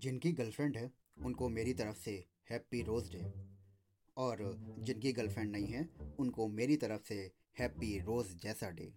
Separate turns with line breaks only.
जिनकी गर्लफ्रेंड है, उनको मेरी तरफ़ से हैप्पी रोज़ डे। और जिनकी गर्लफ्रेंड नहीं है, उनको मेरी तरफ़ से हैप्पी रोज़ जैसा डे।